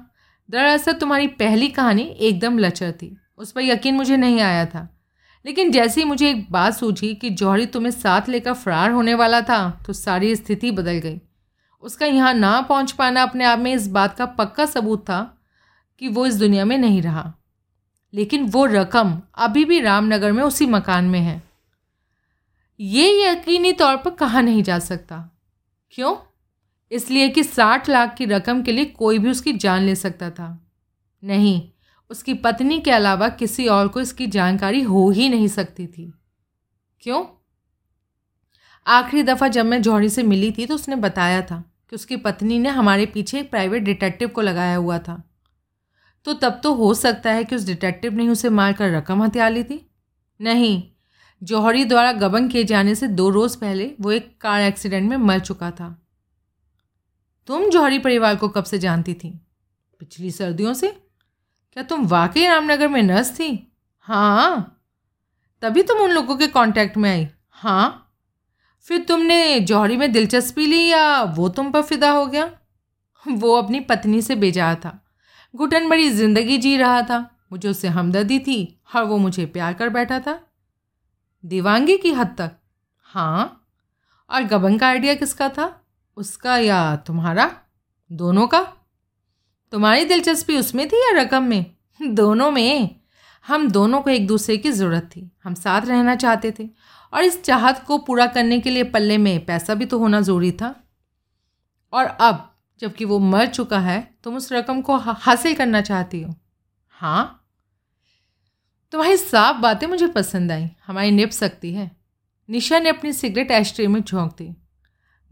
दरअसल तुम्हारी पहली कहानी एकदम लचर थी। उस पर यकीन मुझे नहीं आया था। लेकिन जैसे ही मुझे एक बात सूझी कि जौहरी तुम्हें साथ लेकर फरार होने वाला था तो सारी स्थिति बदल गई। उसका यहाँ ना पहुँच पाना अपने आप में इस बात का पक्का सबूत था कि वो इस दुनिया में नहीं रहा। लेकिन वो रकम अभी भी रामनगर में उसी मकान में है। ये यकीनी तौर पर कहा नहीं जा सकता। क्यों? इसलिए कि साठ लाख की रकम के लिए कोई भी उसकी जान ले सकता था। नहीं उसकी पत्नी के अलावा किसी और को इसकी जानकारी हो ही नहीं सकती थी। क्यों? आखिरी दफ़ा जब मैं जौहरी से मिली थी तो उसने बताया था कि उसकी पत्नी ने हमारे पीछे एक प्राइवेट डिटेक्टिव को लगाया हुआ था। तो तब तो हो सकता है कि उस डिटेक्टिव ने उसे मारकर रकम हथिया ली थी। नहीं, जौहरी द्वारा गबन किए जाने से दो रोज़ पहले वो एक कार एक्सीडेंट में मर चुका था। तुम जौहरी परिवार को कब से जानती थी? पिछली सर्दियों से? क्या तुम वाकई रामनगर में नर्स थी? हाँ। तभी तुम उन लोगों के कांटेक्ट में आई। हाँ। फिर तुमने जौहरी में दिलचस्पी ली या वो तुम पर फिदा हो गया? वो अपनी पत्नी से बेजा था। घुटन बड़ी ज़िंदगी जी रहा था। मुझे उससे हमदर्दी थी और वो मुझे प्यार कर बैठा था। दीवांगी की हद तक। हाँ। और गबन का आइडिया किसका था? उसका या तुम्हारा? दोनों का? तुम्हारी दिलचस्पी उसमें थी या रकम में? दोनों में। हम दोनों को एक दूसरे की ज़रूरत थी। हम साथ रहना चाहते थे। और इस चाहत को पूरा करने के लिए पल्ले में पैसा भी तो होना ज़रूरी था। और अब, जबकि वो मर चुका है, तुम उस रकम को हासिल करना चाहती हो। हाँ? तुम्हारी साफ़ बातें मुझे पसंद आई। हमारी निप सकती है। निशा ने अपनी सिगरेट एस्ट्रे में झोंक दी।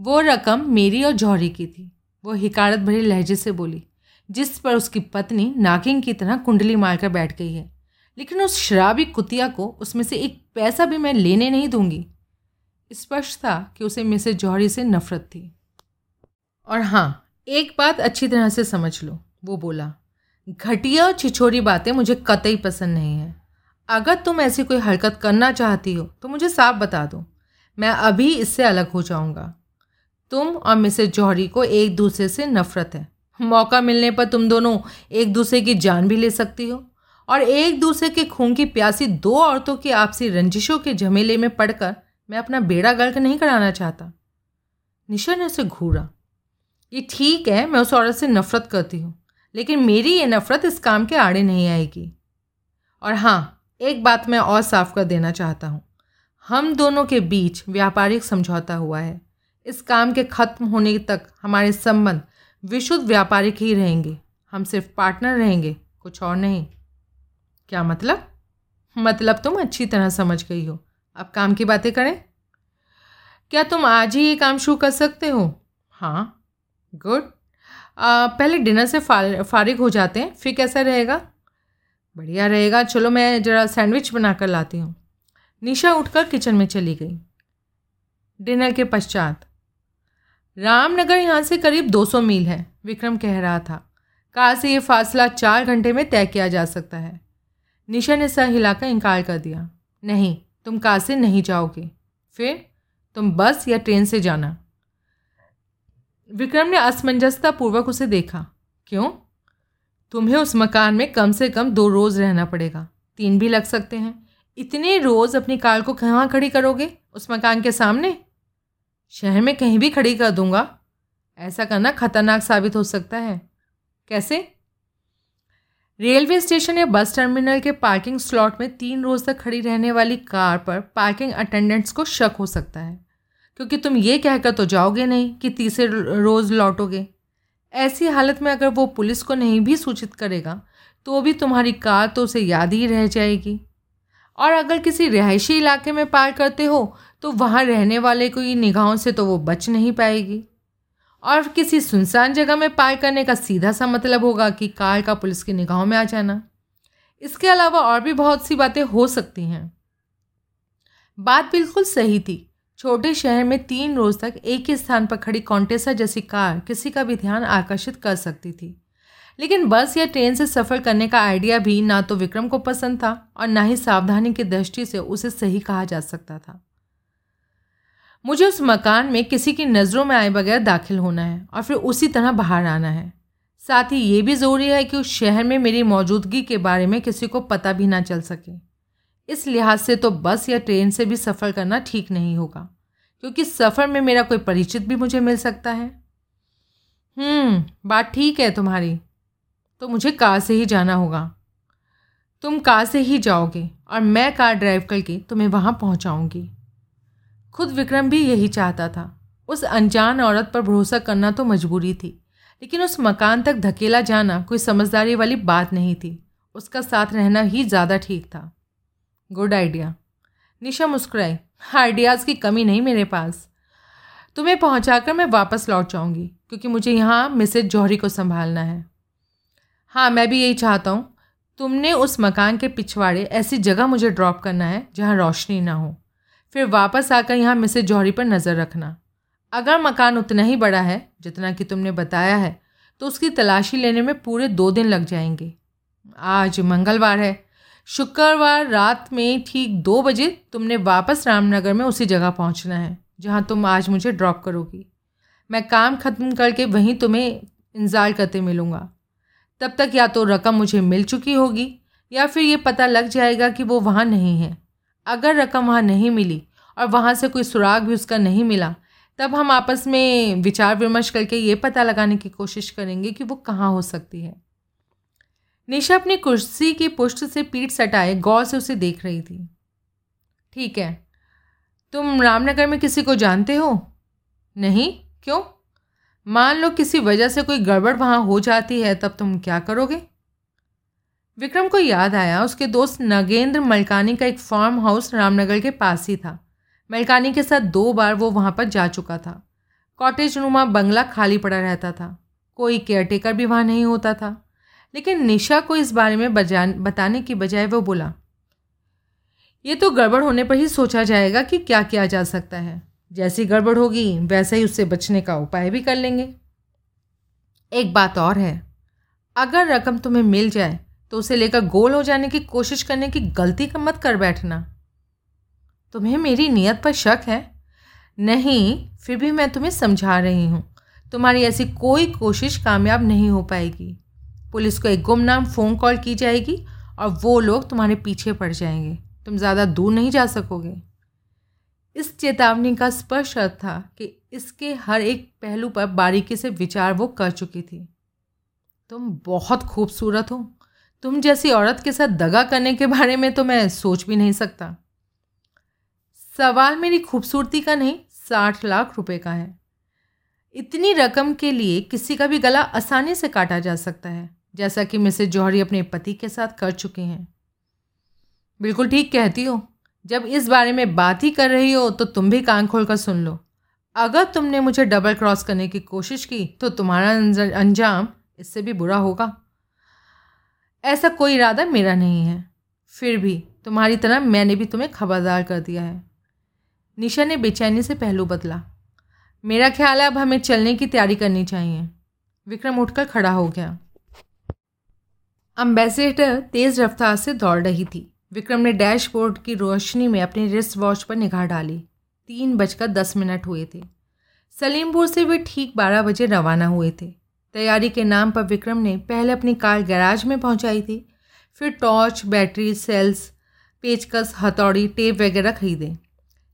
वो रकम मेरी और जौहरी की थी। वो हिकारत भरे लहजे से बोली जिस पर उसकी पत्नी नागिन की तरह कुंडली मारकर बैठ गई है। लेकिन उस शराबी कुतिया को उसमें से एक पैसा भी मैं लेने नहीं दूँगी। स्पष्ट था कि उसे मिसेज जौहरी से नफरत थी। और हाँ एक बात अच्छी तरह से समझ लो, वो बोला, घटिया और छिछोरी बातें मुझे कतई पसंद नहीं है। अगर तुम ऐसी कोई हरकत करना चाहती हो तो मुझे साफ़ बता दो, मैं अभी इससे अलग हो जाऊँगा। तुम और मिसेज जौहरी को एक दूसरे से नफरत है। मौका मिलने पर तुम दोनों एक दूसरे की जान भी ले सकती हो। और एक दूसरे के खून की प्यासी दो औरतों की आपसी रंजिशों के झमेले में पड़कर मैं अपना बेड़ा गर्क नहीं कराना चाहता। निशा ने उसे घूरा। ये ठीक है, मैं उस औरत से नफरत करती हूँ, लेकिन मेरी ये नफ़रत इस काम के आड़े नहीं आएगी। और हाँ एक बात मैं और साफ़ कर देना चाहता हूँ। हम दोनों के बीच व्यापारिक समझौता हुआ है। इस काम के ख़त्म होने तक हमारे संबंध विशुद्ध व्यापारिक ही रहेंगे। हम सिर्फ़ पार्टनर रहेंगे, कुछ और नहीं। क्या मतलब? मतलब तुम अच्छी तरह समझ गई हो। अब काम की बातें करें। क्या तुम आज ही ये काम शुरू कर सकते हो? हाँ। गुड। पहले डिनर से फारिग हो जाते हैं, फिर कैसा रहेगा? बढ़िया रहेगा। चलो मैं ज़रा सैंडविच बना कर लाती हूँ। निशा उठकर किचन में चली गई। डिनर के पश्चात रामनगर यहाँ से करीब 200 मील है, विक्रम कह रहा था। कार से ये फासला चार घंटे में तय किया जा सकता है। निशा ने सर हिलाकर इनकार कर दिया। नहीं, तुम कार से नहीं जाओगे। फिर, तुम बस या ट्रेन से जाना। विक्रम ने असमंजसता पूर्वक उसे देखा। क्यों? तुम्हें उस मकान में कम से कम दो रोज़ रहना पड़ेगा। तीन भी लग सकते हैं। इतने रोज़ अपनी कार को कहाँ खड़ी करोगे? उस मकान के सामने? शहर में कहीं भी खड़ी कर दूँगा। ऐसा करना खतरनाक साबित हो सकता है। कैसे? रेलवे स्टेशन या बस टर्मिनल के पार्किंग स्लॉट में तीन रोज़ तक खड़ी रहने वाली कार पर पार्किंग अटेंडेंट्स को शक हो सकता है, क्योंकि तुम ये कहकर तो जाओगे नहीं कि तीसरे रोज़ लौटोगे। ऐसी हालत में अगर वो पुलिस को नहीं भी सूचित करेगा तो भी तुम्हारी कार तो उसे याद ही रह जाएगी। और अगर किसी रिहायशी इलाके में पार करते हो तो वहाँ रहने वाले की निगाहों से तो वो बच नहीं पाएगी। और किसी सुनसान जगह में पार करने का सीधा सा मतलब होगा कि कार का पुलिस की निगाहों में आ जाना। इसके अलावा और भी बहुत सी बातें हो सकती हैं। बात बिल्कुल सही थी। छोटे शहर में तीन रोज तक एक ही स्थान पर खड़ी कॉन्टेसा जैसी कार किसी का भी ध्यान आकर्षित कर सकती थी। लेकिन बस या ट्रेन से सफ़र करने का आइडिया भी ना तो विक्रम को पसंद था और ना ही सावधानी की दृष्टि से उसे सही कहा जा सकता था। मुझे उस मकान में किसी की नज़रों में आए बगैर दाखिल होना है और फिर उसी तरह बाहर आना है। साथ ही ये भी ज़रूरी है कि उस शहर में मेरी मौजूदगी के बारे में किसी को पता भी ना चल सके। इस लिहाज से तो बस या ट्रेन से भी सफ़र करना ठीक नहीं होगा क्योंकि सफ़र में मेरा कोई परिचित भी मुझे मिल सकता है। हम्म, बात ठीक है तुम्हारी। तो मुझे कार से ही जाना होगा। तुम कार से ही जाओगे और मैं कार ड्राइव करके तुम्हें वहाँ पहुँचाऊँगी। खुद विक्रम भी यही चाहता था। उस अनजान औरत पर भरोसा करना तो मजबूरी थी, लेकिन उस मकान तक धकेला जाना कोई समझदारी वाली बात नहीं थी। उसका साथ रहना ही ज़्यादा ठीक था। गुड आइडिया निशा मुस्कुराई। आइडियाज़ की कमी नहीं मेरे पास। तुम्हें पहुंचाकर मैं वापस लौट जाऊँगी, क्योंकि मुझे यहाँ मिसेज जौहरी को संभालना है। हाँ मैं भी यही चाहता हूँ। तुमने उस मकान के पिछवाड़े ऐसी जगह मुझे ड्रॉप करना है जहाँ रोशनी ना हो। फिर वापस आकर यहाँ मिसेज जौहरी पर नज़र रखना। अगर मकान उतना ही बड़ा है, जितना कि तुमने बताया है तो उसकी तलाशी लेने में पूरे दो दिन लग जाएँगे। आज मंगलवार है। शुक्रवार रात में ठीक दो बजे तुमने वापस रामनगर में उसी जगह पहुँचना है, जहाँ तुम आज मुझे ड्रॉप करोगी। मैं काम ख़त्म करके वहीं तुम्हें इंतज़ार करते मिलूँगा। तब तक या तो रकम मुझे मिल चुकी होगी, या फिर ये पता लग जाएगा कि वो वहाँ नहीं है। अगर रकम वहाँ नहीं मिली और वहाँ से कोई सुराग भी उसका नहीं मिला, तब हम आपस में विचार विमर्श करके ये पता लगाने की कोशिश करेंगे कि वो कहाँ हो सकती है। निशा अपनी कुर्सी की पुष्ट से पीठ सटाए, गौर से उसे देख रही थी। ठीक है, तुम रामनगर में किसी को जानते हो? नहीं? क्यों? मान लो किसी वजह से कोई गड़बड़ वहाँ हो जाती है, तब तुम क्या करोगे? विक्रम को याद आया, उसके दोस्त नगेंद्र मलकानी का एक फार्म हाउस रामनगर के पास ही था। मलकानी के साथ दो बार वो वहाँ पर जा चुका था। कॉटेज नुमा बंगला खाली पड़ा रहता था। कोई केयरटेकर भी वहाँ नहीं होता था। लेकिन निशा को इस बारे में बताने की बजाय वो बोला, ये तो गड़बड़ होने पर ही सोचा जाएगा कि क्या किया जा सकता है। जैसी गड़बड़ होगी, वैसे ही उससे बचने का उपाय भी कर लेंगे। एक बात और है, अगर रकम तुम्हें मिल जाए तो उसे लेकर गोल हो जाने की कोशिश करने की गलती का मत कर बैठना। तुम्हें मेरी नीयत पर शक है? नहीं, फिर भी मैं तुम्हें समझा रही हूँ। तुम्हारी ऐसी कोई कोशिश कामयाब नहीं हो पाएगी। पुलिस को एक गुमनाम फ़ोन कॉल की जाएगी और वो लोग तुम्हारे पीछे पड़ जाएँगे। तुम ज़्यादा दूर नहीं जा सकोगे। इस चेतावनी का स्पष्ट अर्थ था कि इसके हर एक पहलू पर बारीकी से विचार वो कर चुकी थी। तुम बहुत खूबसूरत हो। तुम जैसी औरत के साथ दगा करने के बारे में तो मैं सोच भी नहीं सकता। सवाल मेरी खूबसूरती का नहीं, साठ लाख रुपए का है। इतनी रकम के लिए किसी का भी गला आसानी से काटा जा सकता है, जैसा कि मिसेज जौहरी अपने पति के साथ कर चुके हैं। बिल्कुल ठीक कहती हो। जब इस बारे में बात ही कर रही हो तो तुम भी कान खोल कर सुन लो। अगर तुमने मुझे डबल क्रॉस करने की कोशिश की तो तुम्हारा अंजाम इससे भी बुरा होगा। ऐसा कोई इरादा मेरा नहीं है। फिर भी तुम्हारी तरह मैंने भी तुम्हें खबरदार कर दिया है। निशा ने बेचैनी से पहलू बदला। मेरा ख्याल है अब हमें चलने की तैयारी करनी चाहिए। विक्रम उठकर खड़ा हो गया। अम्बेसडर तेज़ रफ्तार से दौड़ रही थी। विक्रम ने डैशबोर्ड की रोशनी में अपने रिस्ट वॉच पर निगाह डाली। तीन बजकर दस मिनट हुए थे। सलीमपुर से वे ठीक बारह बजे रवाना हुए थे। तैयारी के नाम पर विक्रम ने पहले अपनी कार गैराज में पहुंचाई थी, फिर टॉर्च, बैटरी, सेल्स, पेचकस, हथौड़ी, टेप वगैरह खरीदे,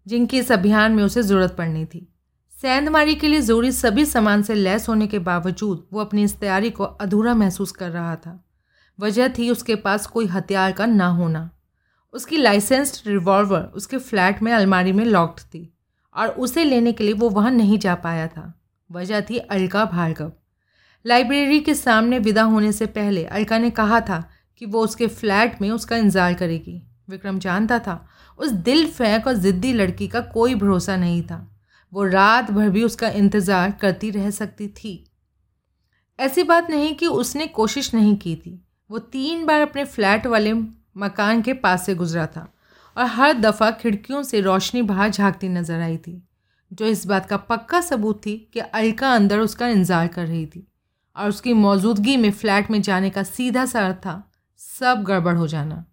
जिनकी इस अभियान में उसे ज़रूरत पड़नी थी। सेंधमारी के लिए ज़रूरी सभी सामान से लैस होने के बावजूद वो अपनी इस तैयारी को अधूरा महसूस कर रहा था। वजह थी उसके पास कोई हथियार का ना होना। उसकी लाइसेंस्ड रिवॉल्वर उसके फ्लैट में अलमारी में लॉक्ड थी, और उसे लेने के लिए वो वहाँ नहीं जा पाया था। वजह थी अलका भार्गव। लाइब्रेरी के सामने विदा होने से पहले अलका ने कहा था कि वो उसके फ्लैट में उसका इंतज़ार करेगी। विक्रम जानता था, उस दिल फेंक और ज़िद्दी लड़की का कोई भरोसा नहीं था। वो रात भर भी उसका इंतज़ार करती रह सकती थी। ऐसी बात नहीं कि उसने कोशिश नहीं की थी। वो तीन बार अपने फ्लैट वाले मकान के पास से गुजरा था और हर दफ़ा खिड़कियों से रोशनी बाहर झांकती नज़र आई थी। जो इस बात का पक्का सबूत थी कि अलका अंदर उसका इंतज़ार कर रही थी। और उसकी मौजूदगी में फ्लैट में जाने का सीधा सा अर्थ था, सब गड़बड़ हो जाना।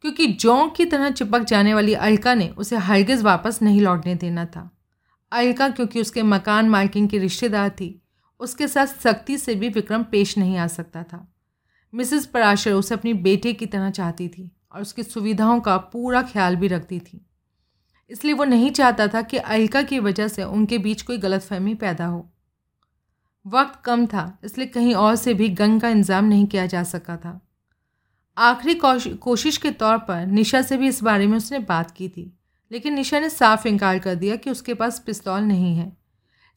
क्योंकि जोंक की तरह चिपक जाने वाली अलका ने उसे हरगिज़ वापस नहीं लौटने देना था। अलका क्योंकि उसके मकान मालकिन की रिश्तेदार थी, उसके साथ सख्ती से भी विक्रम पेश नहीं आ सकता था। मिसेस पराशर उसे अपनी बेटे की तरह चाहती थी और उसकी सुविधाओं का पूरा ख्याल भी रखती थी। इसलिए वो नहीं चाहता था कि अलका की वजह से उनके बीच कोई गलतफहमी पैदा हो। वक्त कम था, इसलिए कहीं और से भी गंग का इंतज़ाम नहीं किया जा सका था। आखिरी कोशिश के तौर पर निशा से भी इस बारे में उसने बात की थी, लेकिन निशा ने साफ़ इनकार कर दिया कि उसके पास पिस्तौल नहीं है।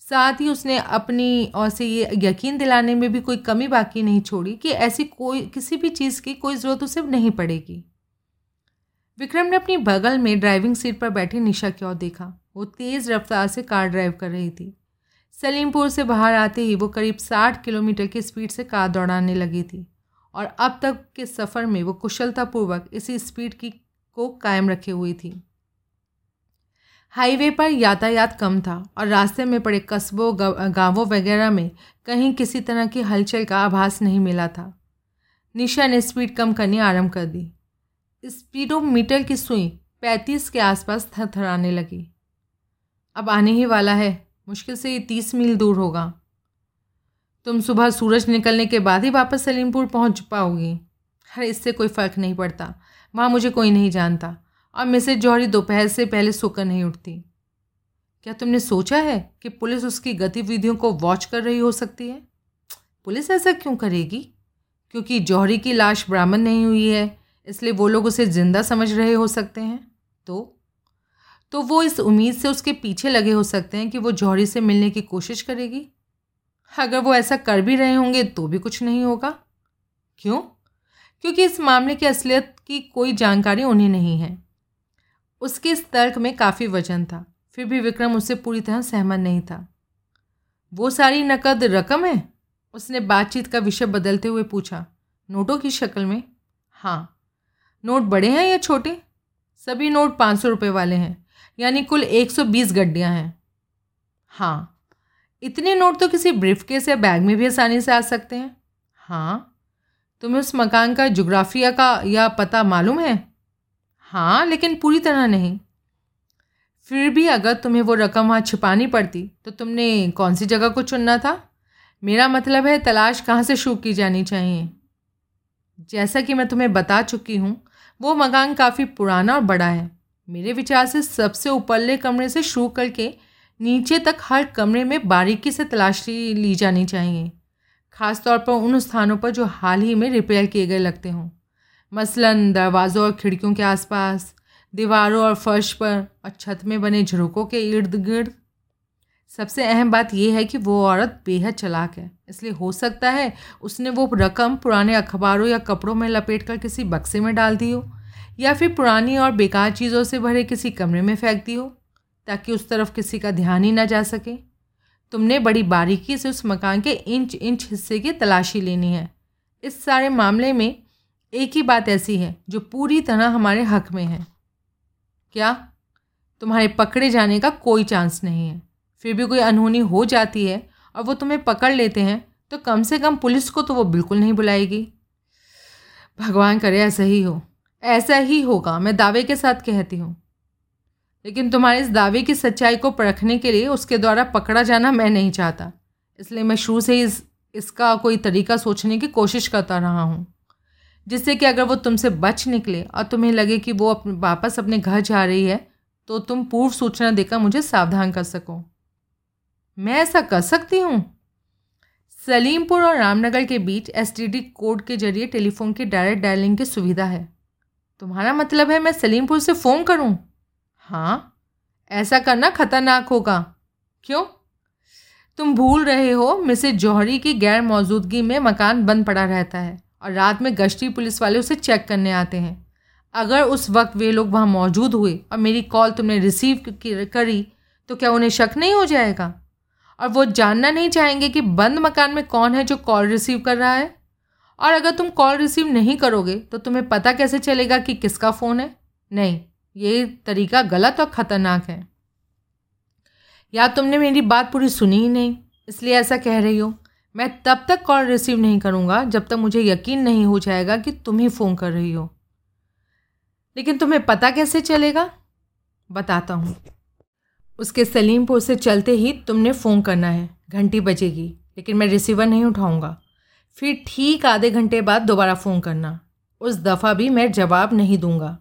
साथ ही उसने अपनी और से ये यकीन दिलाने में भी कोई कमी बाकी नहीं छोड़ी कि ऐसी कोई, किसी भी चीज़ की कोई ज़रूरत उसे नहीं पड़ेगी। विक्रम ने अपनी बगल में ड्राइविंग सीट पर बैठी निशा की ओर देखा। वो तेज़ रफ्तार से कार ड्राइव कर रही थी। सलीमपुर से बाहर आते ही वो करीब साठ किलोमीटर की स्पीड से कार दौड़ाने लगी थी और अब तक के सफ़र में वो कुशलतापूर्वक इसी स्पीड की को कायम रखे हुई थी। हाईवे पर यातायात कम था और रास्ते में पड़े कस्बों गाँवों वगैरह में कहीं किसी तरह की हलचल का आभास नहीं मिला था। निशा ने स्पीड कम करनी आरंभ कर दी। स्पीडोमीटर की सुई पैंतीस के आसपास थरथराने लगी। अब आने ही वाला है। मुश्किल से ये तीस मील दूर होगा। तुम सुबह सूरज निकलने के बाद ही वापस सलीमपुर पहुँच पाओगी। अरे, इससे कोई फ़र्क नहीं पड़ता। वहाँ मुझे कोई नहीं जानता। और मिसेज जौहरी दोपहर से पहले सोकर नहीं उठती। क्या तुमने सोचा है कि पुलिस उसकी गतिविधियों को वॉच कर रही हो सकती है? पुलिस ऐसा क्यों करेगी? क्योंकि जौहरी की लाश बरामद नहीं हुई है, इसलिए वो लोग उसे ज़िंदा समझ रहे हो सकते हैं। तो तो वो इस उम्मीद से उसके पीछे लगे हो सकते हैं कि वो जौहरी से मिलने की कोशिश करेगी? अगर वो ऐसा कर भी रहे होंगे तो भी कुछ नहीं होगा। क्यों? क्योंकि इस मामले की असलियत की कोई जानकारी उन्हें नहीं है। उसके इस तर्क में काफ़ी वज़न था, फिर भी विक्रम उससे पूरी तरह सहमत नहीं था। वो सारी नकद रकम है? उसने बातचीत का विषय बदलते हुए पूछा, नोटों की शक्ल में। हाँ। नोट बड़े हैं या छोटे? सभी नोट पाँच सौ रुपये वाले हैं। यानी कुल एक सौ बीस गड्डियाँ हैं। हाँ इतने नोट तो किसी ब्रीफकेस या बैग में भी आसानी से आ सकते हैं। हाँ तुम्हें उस मकान का जोग्राफिया का या पता मालूम है? हाँ लेकिन पूरी तरह नहीं। फिर भी अगर तुम्हें वो रकम वहाँ छिपानी पड़ती तो तुमने कौन सी जगह को चुनना था? मेरा मतलब है तलाश कहाँ से शुरू की जानी चाहिए। जैसा कि मैं तुम्हें बता चुकी हूँ, वो मकान काफ़ी पुराना और बड़ा है। मेरे विचार से सबसे ऊपरले कमरे से शुरू करके नीचे तक हर कमरे में बारीकी से तलाशी ली जानी चाहिए। ख़ास तौर पर उन स्थानों पर जो हाल ही में रिपेयर किए गए लगते हों। मसलन, दरवाज़ों और खिड़कियों के आसपास, दीवारों और फर्श पर और छत में बने झरोकों के इर्द गिर्द। सबसे अहम बात यह है कि वो औरत बेहद चलाक है, इसलिए हो सकता है उसने वो रकम पुराने अखबारों या कपड़ों में लपेट कर किसी बक्से में डाल दी हो। या फिर पुरानी और बेकार चीज़ों से भरे किसी कमरे में फेंक दी हो, ताकि उस तरफ़ किसी का ध्यान ही ना जा सके? तुमने बड़ी बारीकी से उस मकान के इंच इंच हिस्से की तलाशी लेनी है। इस सारे मामले में एक ही बात ऐसी है, जो पूरी तरह हमारे हक में है। क्या? तुम्हारे पकड़े जाने का कोई चांस नहीं है। फिर भी कोई अनहोनी हो जाती है और वो तुम्हें पकड़ लेते हैं तो कम से कम पुलिस को तो वो बिल्कुल नहीं बुलाएगी। भगवान करे ऐसा ही हो। ऐसा ही होगा, मैं दावे के साथ कहती हूँ। लेकिन तुम्हारे इस दावे की सच्चाई को परखने के लिए उसके द्वारा पकड़ा जाना मैं नहीं चाहता। इसलिए मैं शुरू से ही इस, इसका कोई तरीका सोचने की कोशिश करता रहा हूँ, जिससे कि अगर वो तुमसे बच निकले और तुम्हें लगे कि वो अपने, वापस अपने घर जा रही है तो तुम पूर्व सूचना देकर मुझे सावधान कर सको। मैं ऐसा कर सकती हूँ? सलीमपुर और रामनगर के बीच एसटीडी कोड के ज़रिए टेलीफोन की डायरेक्ट डायलिंग की सुविधा है। तुम्हारा मतलब है मैं सलीमपुर से फ़ोन करूँ? हाँ। ऐसा करना खतरनाक होगा। क्यों? तुम भूल रहे हो, मिसेज जौहरी की गैर मौजूदगी में मकान बंद पड़ा रहता है और रात में गश्ती पुलिस वाले उसे चेक करने आते हैं। अगर उस वक्त वे लोग वहाँ मौजूद हुए और मेरी कॉल तुमने रिसीव करी तो क्या उन्हें शक नहीं हो जाएगा? और वो जानना नहीं चाहेंगे कि बंद मकान में कौन है जो कॉल रिसीव कर रहा है? और अगर तुम कॉल रिसीव नहीं करोगे तो तुम्हें पता कैसे चलेगा कि किसका फ़ोन है? नहीं, ये तरीका गलत और ख़तरनाक है। या तुमने मेरी बात पूरी सुनी ही नहीं, इसलिए ऐसा कह रही हो? मैं तब तक कॉल रिसीव नहीं करूँगा, जब तक मुझे यकीन नहीं हो जाएगा कि तुम ही फ़ोन कर रही हो। लेकिन तुम्हें पता कैसे चलेगा? बताता हूँ। उसके सलीमपुर से चलते ही तुमने फ़ोन करना है, घंटी बजेगी, लेकिन मैं रिसीवर नहीं उठाऊँगा। फिर ठीक आधे घंटे बाद दोबारा फ़ोन करना। उस दफ़ा भी मैं जवाब नहीं दूँगा।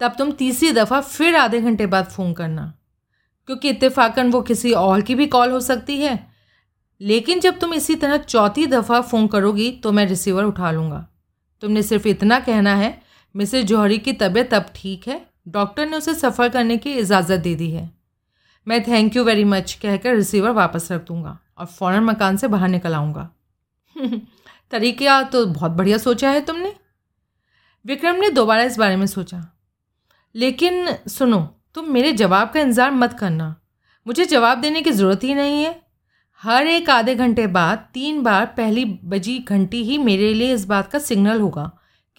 तब तुम तीसरी दफ़ा फिर आधे घंटे बाद फ़ोन करना। क्योंकि इत्तेफाकन वो किसी और की भी कॉल हो सकती है। लेकिन जब तुम इसी तरह चौथी दफ़ा फ़ोन करोगी तो मैं रिसीवर उठा लूँगा। तुमने सिर्फ़ इतना कहना है मिसेज जौहरी की तबीयत अब ठीक है। डॉक्टर ने उसे सफ़र करने की इजाज़त दे दी है। मैं थैंक यू वेरी मच कहकर रिसीवर वापस रख दूँगा और फ़ौरन मकान से बाहर निकल आऊँगा। तरीका तो बहुत बढ़िया सोचा है तुमने। विक्रम ने दोबारा इस बारे में सोचा। लेकिन सुनो, तुम मेरे जवाब का इंतज़ार मत करना। मुझे जवाब देने की ज़रूरत ही नहीं है। हर एक आधे घंटे बाद, तीन बार पहली बजी घंटी ही मेरे लिए इस बात का सिग्नल होगा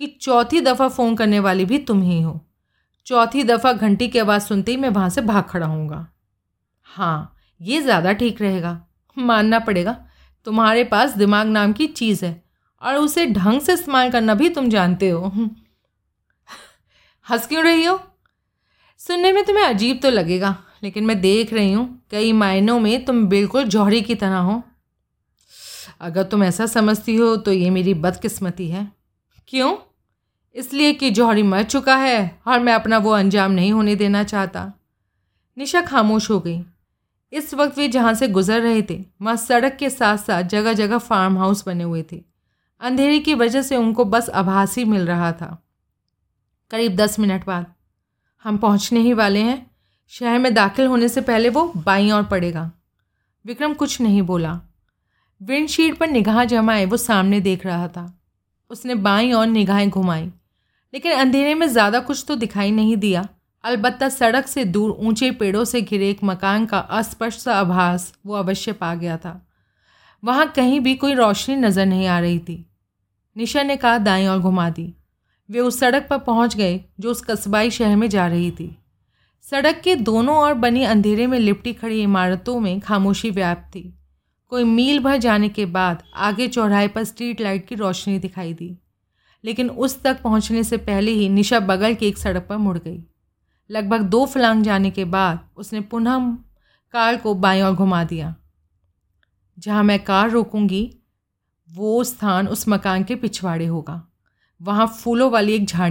कि चौथी दफ़ा फ़ोन करने वाली भी तुम ही हो। चौथी दफ़ा घंटी की आवाज़ सुनते ही मैं वहाँ से भाग खड़ा हूँगा हाँ ये ज़्यादा ठीक रहेगा। मानना पड़ेगा। तुम्हारे पास दिमाग नाम की चीज़ है और उसे ढंग से इस्तेमाल करना भी तुम जानते हो। हंस क्यों रही हो? सुनने में तुम्हें अजीब तो लगेगा, लेकिन मैं देख रही हूँ, कई मायनों में तुम बिल्कुल जौहरी की तरह हो। अगर तुम ऐसा समझती हो तो ये मेरी बदकिस्मती है। क्यों? इसलिए कि जौहरी मर चुका है और मैं अपना वो अंजाम नहीं होने देना चाहता। निशा खामोश हो गई। इस वक्त वे जहाँ से गुजर रहे थे, वहाँ सड़क के साथ साथ जगह जगह फार्म हाउस बने हुए थे। अंधेरे की वजह से उनको बस आभास ही मिल रहा था। करीब दस मिनट बाद। हम पहुँचने ही वाले हैं। शहर में दाखिल होने से पहले वो बाई और पड़ेगा। विक्रम कुछ नहीं बोला। विंडशीट पर निगाह जमाए वो सामने देख रहा था। उसने बाई और निगाहें घुमाई। लेकिन अंधेरे में ज़्यादा कुछ तो दिखाई नहीं दिया। अलबत्ता सड़क से दूर ऊँचे पेड़ों से घिरे एक मकान का अस्पष्ट सा आभास वो अवश्य पा गया था। वहाँ कहीं भी कोई रोशनी नज़र नहीं आ रही थी। निशा ने कहा, दाएँ और घुमा दी। वे उस सड़क पर पहुँच गए, जो उस कस्बाई शहर में जा रही थी। सड़क के दोनों ओर बनी अंधेरे में लिपटी खड़ी इमारतों में खामोशी व्याप्त थी। कोई मील भर जाने के बाद आगे चौराहे पर स्ट्रीट लाइट की रोशनी दिखाई दी। लेकिन उस तक पहुँचने से पहले ही निशा बगल की एक सड़क पर मुड़ गई। लगभग दो फलांग जाने के बाद उसने पुनः कार को बाई और घुमा दिया। जहाँ मैं कार रोकूँगी, वो स्थान उस मकान के पिछवाड़े होगा। वहाँ फूलों वाली एक झाड़ी